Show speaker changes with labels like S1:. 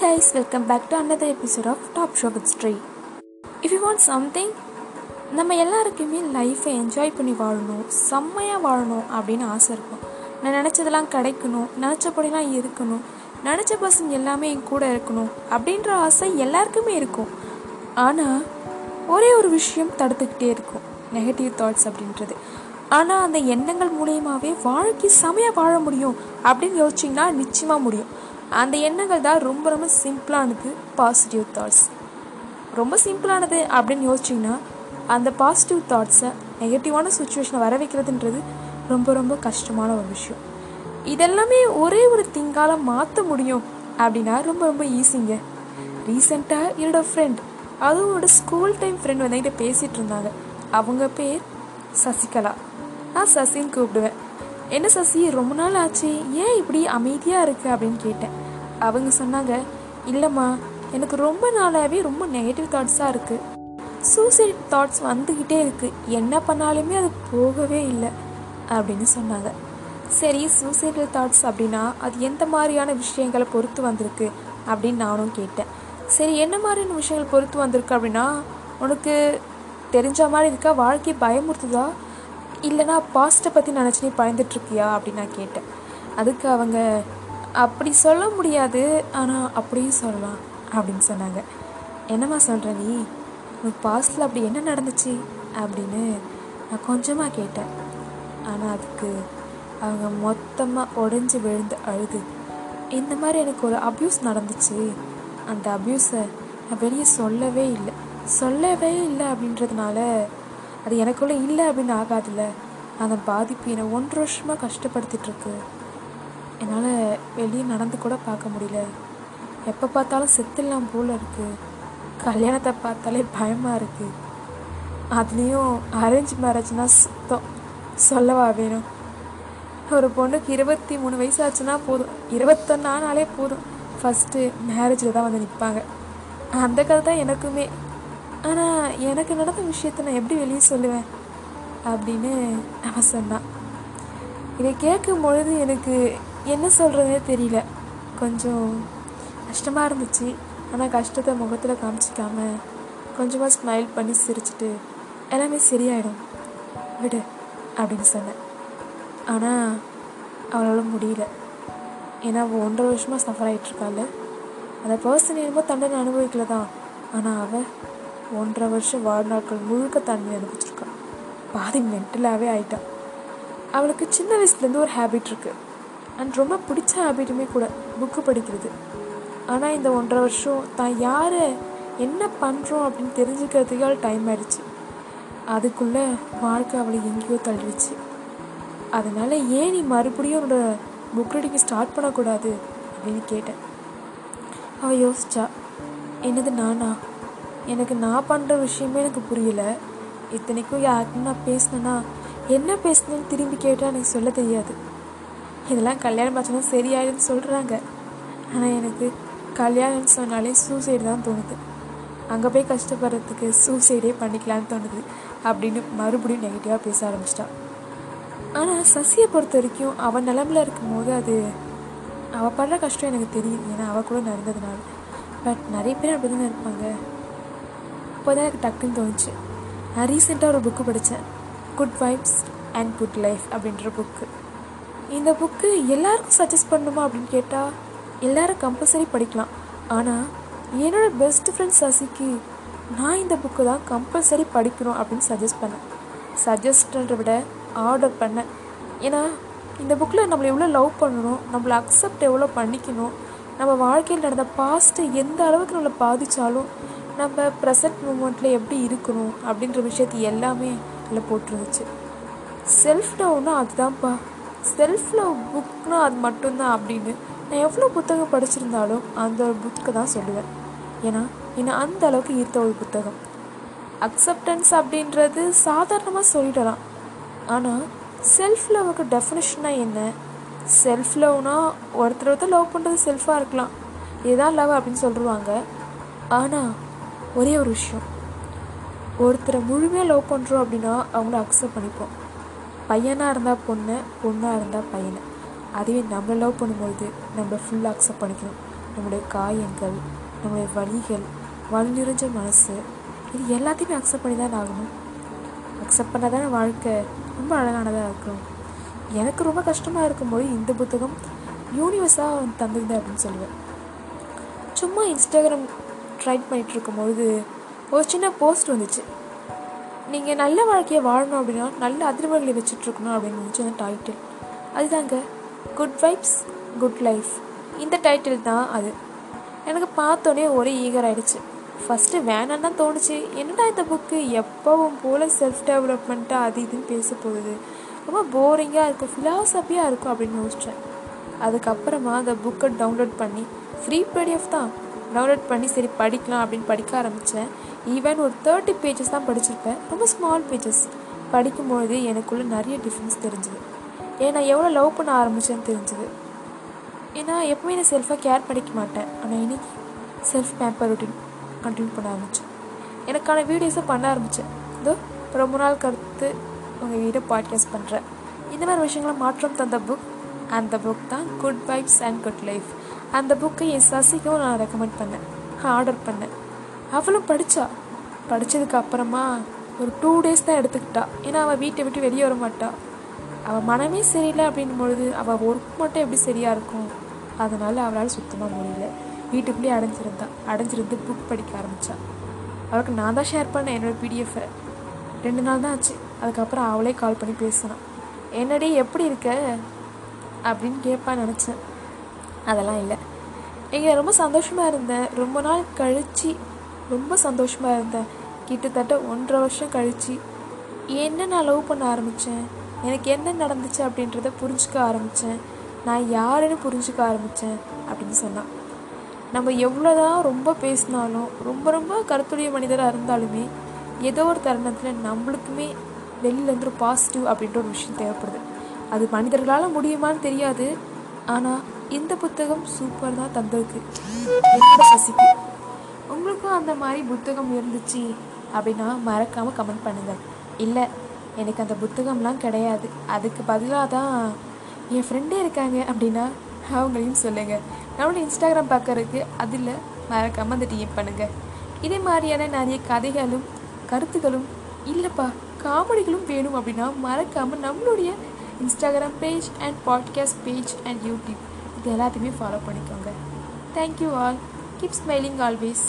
S1: Hi guys, welcome back to another episode of Top Show with Stray. If you want something, நம்ம எல்லாருக்குமே லைஃப்பை enjoy பண்ணி வாழணும் செம்மையாக வாழணும் அப்படின்னு ஆசை இருக்கும். நான் நினச்சதெல்லாம் கிடைக்கணும் நினச்சபடிலாம் இருக்கணும் நினச்ச பசங்க எல்லாமே என் கூட இருக்கணும் அப்படின்ற ஆசை எல்லாருக்குமே இருக்கும். ஆனால் ஒரே ஒரு விஷயம் தடுத்துக்கிட்டே இருக்கும் நெகட்டிவ் தாட்ஸ் அப்படின்றது. ஆனால் அந்த எண்ணங்கள் மூலியமாகவே வாழ்க்கை செமையாக வாழ முடியும் அப்படின்னு யோசிச்சிங்கன்னா நிச்சயமாக முடியும். அந்த எண்ணங்கள் தான் ரொம்ப ரொம்ப சிம்பிளானது பாசிட்டிவ் தாட்ஸ் ரொம்ப சிம்பிளானது அப்படின்னு யோசிச்சிங்கன்னா அந்த பாசிட்டிவ் தாட்ஸை நெகட்டிவான சுச்சுவேஷனை வர வைக்கிறதுன்றது ரொம்ப ரொம்ப கஷ்டமான ஒரு விஷயம். இதெல்லாமே ஒரே ஒரு திங்கால மாற்ற முடியும் அப்படின்னா ரொம்ப ரொம்ப ஈஸிங்க ரீசெண்டாக என்னோடய ஃப்ரெண்ட் அதுவும் என்னோட ஸ்கூல் டைம் ஃப்ரெண்ட் வந்து என்கிட்ட பேசிகிட்டு இருந்தாங்க. அவங்க பேர் சசிகலா. நான் சசின்னு கூப்பிடுவேன். என்ன சசி ரொம்ப நாள் ஆச்சு. ஏன் இப்படி அமைதியாக இருக்கு அப்படின்னு கேட்டேன். அவங்க சொன்னாங்க இல்லைம்மா எனக்கு ரொம்ப நாளாகவே ரொம்ப நெகட்டிவ் தாட்ஸாக இருக்குது சூசைட் தாட்ஸ் வந்துக்கிட்டே இருக்குது என்ன பண்ணாலுமே அது போகவே இல்லை அப்படின்னு சொன்னாங்க. சரி சூசைடல் தாட்ஸ் அப்படின்னா அது எந்த மாதிரியான விஷயங்களை பொறுத்து வந்திருக்கு? அப்படின்னு நானும் கேட்டேன். சரி என்ன மாதிரியான விஷயங்கள் பொறுத்து வந்திருக்கு அப்படின்னா உனக்கு தெரிஞ்ச மாதிரி இருக்கா? வாழ்க்கை பயமுறுத்துதா? இல்லைனா பாஸ்ட்டை பற்றி நினச்சி நீ பயந்துட்டுருக்கியா அப்படின்னு நான் கேட்டேன். அதுக்கு அவங்க அப்படி சொல்ல முடியாது ஆனால் அப்படியும் சொல்லலாம் அப்படின்னு சொன்னாங்க. என்னம்மா சொல்கிற நீ? உனக்கு பாஸ்டில் அப்படி என்ன நடந்துச்சு? அப்படின்னு நான் கொஞ்சமாக கேட்டேன். ஆனால் அதுக்கு அவங்க மொத்தமாக உடஞ்சி விழுந்து அழுது. இந்த மாதிரி எனக்கு ஒரு அப்யூஸ் நடந்துச்சு. அந்த அப்யூஸை நான் வெளியே சொல்லவே இல்லை. சொல்லவே இல்லை அப்படின்றதுனால அது எனக்குள்ளே இல்லை அப்படின்னு ஆகாதுல்ல. அந்த பாதிப்பு என்னை ஒன்றரை வருஷமாக கஷ்டப்படுத்திட்டுருக்கு. என்னால் வெளியே நடந்து கூட பார்க்க முடியல. எப்போ பார்த்தாலும் செத்துடலாம் போல் இருக்குது கல்யாணத்தை பார்த்தாலே பயமாக இருக்குது அதுலேயும் அரேஞ்ச் மேரேஜ்னால் சுத்தம். சொல்லவா வேணும்? ஒரு பொண்ணுக்கு இருபத்தி மூணு வயசு ஆச்சுன்னா போதும். இருபத்தொன்னானாலே போதும். ஃபஸ்ட்டு மேரேஜில் தான் வந்து நிற்பாங்க அந்த கதை தான் எனக்குமே. ஆனால் எனக்கு நடந்த விஷயத்த நான் எப்படி வெளியே சொல்லுவேன்? அப்படின்னு அவன் சொன்னான். இதை கேட்கும் பொழுது எனக்கு என்ன சொல்கிறதே தெரியல. கொஞ்சம் கஷ்டமாக இருந்துச்சு. ஆனால் கஷ்டத்தை முகத்தில் காமிச்சிக்காம கொஞ்சமாக ஸ்மைல் பண்ணி சிரிச்சிட்டு எல்லாமே சரியாயிடும். விடு அப்படின்னு சொன்னேன். ஆனால் அவளால் முடியல. ஏன்னா அவள் ஒன்றரை வருஷமாக சஃபர் ஆகிட்டுருக்காள் அந்த பர்சன் என்னமோ தண்டனை அனுபவிக்கல தான் ஆனால் அவள் ஒன்றரை வருஷம் வாழ்நாட்கள் முழுக்க தண்ணி அனுபவிச்சிருக்கான் பாதி மென்டலாகவே ஆயிட்டான் அவளுக்கு சின்ன வயசுலேருந்து ஒரு ஹேபிட் இருக்குது அண்ட் ரொம்ப பிடிச்ச ஹேபிட்டுமே கூட புக்கு படிக்கிறது. ஆனால் இந்த ஒன்றரை வருஷம் தான் யார் என்ன பண்ணுறோம் அப்படின்னு தெரிஞ்சுக்கிறதுக்கு அவள் டைம் ஆயிடுச்சு. அதுக்குள்ளே வாழ்க்கை அவளை எங்கேயோ தள்ளிடுச்சு. அதனால் ஏன் நீ மறுபடியும் உன்னோட புக் ரீடிங் ஸ்டார்ட் பண்ணக்கூடாது அப்படின்னு கேட்டேன். அவள் யோசிச்சா என்னது நானா? எனக்கு நான் பண்ணுற விஷயமே எனக்கு புரியல. இத்தனைக்கும் யாருக்கும் நான் பேசினேன்னா என்ன பேசினேன்னு திரும்பி கேட்டால் எனக்கு சொல்ல தெரியாது. இதெல்லாம் கல்யாணம் பார்த்தோன்னா சரியாயிடுன்னு சொல்கிறாங்க ஆனால் எனக்கு கல்யாணம்னு சொன்னாலே சூசைடு தான் தோணுது. அங்கே போய் கஷ்டப்படுறதுக்கு சூசைடே பண்ணிக்கலான்னு தோணுது அப்படின்னு மறுபடியும் நெகட்டிவாக பேச ஆரம்பிச்சிட்டான் ஆனால் சசியை பொறுத்த வரைக்கும் அவன் நிலமில் இருக்கும்போது அது அவள் படுற கஷ்டம் எனக்கு தெரியும். ஏன்னா அவள் கூட நடந்ததுனால. பட் நிறைய பேர் அப்படி தானே இருப்பாங்க. அப்போ தான் எனக்கு டக்குன்னு தோணுச்சு. நான் ரீசெண்டாக ஒரு புக்கு படித்தேன் good vibes and good life அப்படின்ற புக்கு இந்த புக்கு எல்லாருக்கும் சஜஸ்ட் பண்ணணுமா அப்படின்னு கேட்டால் எல்லோரும் கம்பல்சரி படிக்கலாம். ஆனால் என்னோடய பெஸ்ட் ஃப்ரெண்ட் சசிக்கு நான் இந்த புக்கு தான் கம்பல்சரி படிக்கணும் அப்படின்னு சஜஸ்ட் பண்ணேன். சஜஸ்ட்ன்றதை விட ஆர்டர் பண்ணேன். ஏன்னா இந்த புக்கில் நம்மளை எவ்வளோ லவ் பண்ணணும் நம்மளை அக்செப்ட் எவ்வளோ பண்ணிக்கணும் நம்ம வாழ்க்கையில் நடந்த பாஸ்ட்டு எந்த அளவுக்கு நம்மளை பாதித்தாலும் நம்ம ப்ரெசன்ட் மூமெண்ட்டில் எப்படி இருக்கணும் அப்படின்ற விஷயத்து எல்லாமே அதில் போட்டுருந்துச்சு. செல்ஃப் லவ்னா அதுதான்ப்பா. செல்ஃப் லவ் புக்னால் அது மட்டும்தான் அப்படின்னு நான் எவ்வளோ புத்தகம் படிச்சிருந்தாலும் அந்த ஒரு புக்கை தான் சொல்லுவேன். ஏன்னா என்னை அந்த அளவுக்கு ஈர்த்த ஒரு புத்தகம். அக்செப்டன்ஸ் அப்படின்றது சாதாரணமாக சொல்லிடலாம். ஆனால் செல்ஃப் லவ்வுக்கு டெஃபினேஷனாக என்ன? செல்ஃப் லவ்னா ஒருத்தர் ஒருத்தர் லவ் பண்ணுறது செல்ஃபாக இருக்கலாம். இதுதான் லவ் அப்படின்னு சொல்லுவாங்க. ஆனால் ஒரே ஒரு விஷயம். ஒருத்தரை முழுமையாக லவ் பண்ணுறோம் அப்படின்னா அவங்கள அக்செப்ட் பண்ணிப்போம். பையனாக இருந்தால் பொண்ணு பொண்ணாக இருந்தால் பையனை. அதுவே நம்ம லவ் பண்ணும்போது நம்ம ஃபுல்லாக அக்செப்ட் பண்ணிக்கணும். நம்முடைய காயங்கள் நம்முடைய வலிகள் வலி நிறைஞ்ச மனசு இது எல்லாத்தையுமே அக்செப்ட் பண்ணி தான் ஆகணும். அக்செப்ட் பண்ணால் தானே வாழ்க்கை ரொம்ப அழகானதாக இருக்கும். எனக்கு ரொம்ப கஷ்டமாக இருக்கும்போது இந்த புத்தகம் யூனிவர்ஸாக தந்தது அப்படின்னு சொல்லுவேன். சும்மா இன்ஸ்டாகிராம் ரைட் பண்ணிகிட்ருக்கும்போது ஒரு சின்ன போஸ்ட் வந்துச்சு. நீங்கள் நல்ல வாழ்க்கையை வாழணும் அப்படின்னா நல்ல அதிர்வுகளை வச்சுட்ருக்கணும் அப்படின்னு வந்துச்சு அந்த டைட்டில் அதுதாங்க குட் வைப்ஸ் குட் லைஃப் இந்த டைட்டில் தான் அது. எனக்கு பார்த்தோன்னே ஒரே ஈகர் ஆகிடுச்சு ஃபஸ்ட்டு வேணான்னு தான் தோணுச்சு. என்னடா இந்த புக்கு எப்பவும் போல் செல்ஃப் டெவலப்மெண்ட்டாக அது இதுன்னு பேச போகுது. ரொம்ப போரிங்காக இருக்கும் ஃபிலாசபியாக இருக்கும் அப்படின்னு யோசித்தேன் அதுக்கப்புறமா அந்த புக்கை டவுன்லோட் பண்ணி ஃப்ரீ பிடிஎஃப் தான். டவுன்லோட் பண்ணி சரி படிக்கலாம் அப்படின்னு படிக்க ஆரம்பித்தேன் ஈவன் ஒரு தேர்ட்டி பேஜஸ் தான் படிச்சிருப்பேன். ரொம்ப ஸ்மால் பேஜஸ் படிக்கும்பொழுது எனக்குள்ளே நிறைய டிஃப்ரென்ஸ் தெரிஞ்சுது. ஏன் நான் எவ்வளோ லவ் பண்ண ஆரம்பித்தேன்னு தெரிஞ்சுது. ஏன்னா எப்பவுமே நான் செல்ஃபாக கேர் பண்ணிக்க மாட்டேன். ஆனால் இன்னைக்கு செல்ஃப் பேம்பர் ரொட்டீன் கண்டினியூ பண்ண ஆரம்பித்தேன் எனக்கான வீடியோஸும் பண்ண ஆரம்பித்தேன் இதோ ரொம்ப நாள் கருத்து உங்கள் வீடியோ பாட்காஸ்ட் பண்ணுறேன் இந்த மாதிரி விஷயங்களை மாற்றம் தந்த புக் அந்த புக் தான் good vibes and good life அந்த புக்கை என் சசிக்கும் நான் ரெக்கமெண்ட் பண்ணேன். ஆர்டர் பண்ணேன். அவளும் படித்தா படித்ததுக்கு அப்புறமா ஒரு டூ டேஸ் தான் எடுத்துக்கிட்டா. ஏன்னா அவள் வீட்டை விட்டு வெளியே வர மாட்டா. அவள் மனமே சரியில்லை அப்படின்னும் பொழுது அவள் ஒர்க் மட்டும் எப்படி சரியாக இருக்கும்? அதனால் அவளால் சுத்தமாக முடியல. வீட்டுக்குள்ளேயே அடைஞ்சிருந்தான் அடைஞ்சிருந்து புக் படிக்க ஆரம்பித்தான் அவளுக்கு நான் தான் ஷேர் பண்ணேன் என்னோடய பிடிஎஃபை ரெண்டு நாள் தான் ஆச்சு. அதுக்கப்புறம் அவளே கால் பண்ணி பேசினான் என்னடி எப்படி இருக்க? அப்படின்னு கேட்பான்னு நினச்சேன். அதெல்லாம் இல்லை. இங்கே ரொம்ப சந்தோஷமாக இருந்தேன் ரொம்ப நாள் கழித்து ரொம்ப சந்தோஷமாக இருந்தேன் கிட்டத்தட்ட ஒன்றரை வருஷம் கழித்து என்ன நான் லவ் பண்ண ஆரம்பித்தேன் எனக்கு என்ன நடந்துச்சு அப்படின்றத புரிஞ்சுக்க ஆரம்பித்தேன் நான் யாருன்னு புரிஞ்சுக்க ஆரம்பித்தேன் அப்படின்னு சொன்னான். நம்ம எவ்வளோதான் ரொம்ப பேசினாலும் ரொம்ப ரொம்ப கருத்துடைய மனிதராக இருந்தாலுமே ஏதோ ஒரு தருணத்தில் நம்மளுக்குமே வெளியிலேருந்து ஒரு பாசிட்டிவ் அப்படின்ற ஒரு விஷயம் தேவைப்படுது. அது மனிதர்களால் முடியுமான்னு தெரியாது. ஆனால் இந்த புத்தகம் சூப்பர் தான் தந்திருக்கு. என்னோட சசிக்கு உங்களுக்கும் அந்த மாதிரி புத்தகம் இருந்துச்சு அப்படின்னா மறக்காமல் கமெண்ட் பண்ணுங்கள் இல்லை எனக்கு அந்த புத்தகம்லாம் கிடையாது. அதுக்கு பதிலாக தான் என் ஃப்ரெண்டே இருக்காங்க அப்படின்னா அவங்களையும் சொல்லுங்கள் நம்மளோட இன்ஸ்டாகிராம் பார்க்கறதுக்கு அதில் மறக்காமல் அந்த டிஎம் பண்ணுங்கள் இதே மாதிரியான நிறைய கதைகளும் கருத்துகளும் இல்லைப்பா காமெடிகளும் வேணும் அப்படின்னா மறக்காமல் நம்மளுடைய Instagram page and podcast page and YouTube இது எல்லாத்தையுமே ஃபாலோ பண்ணிக்கோங்க. Thank you all keep smiling always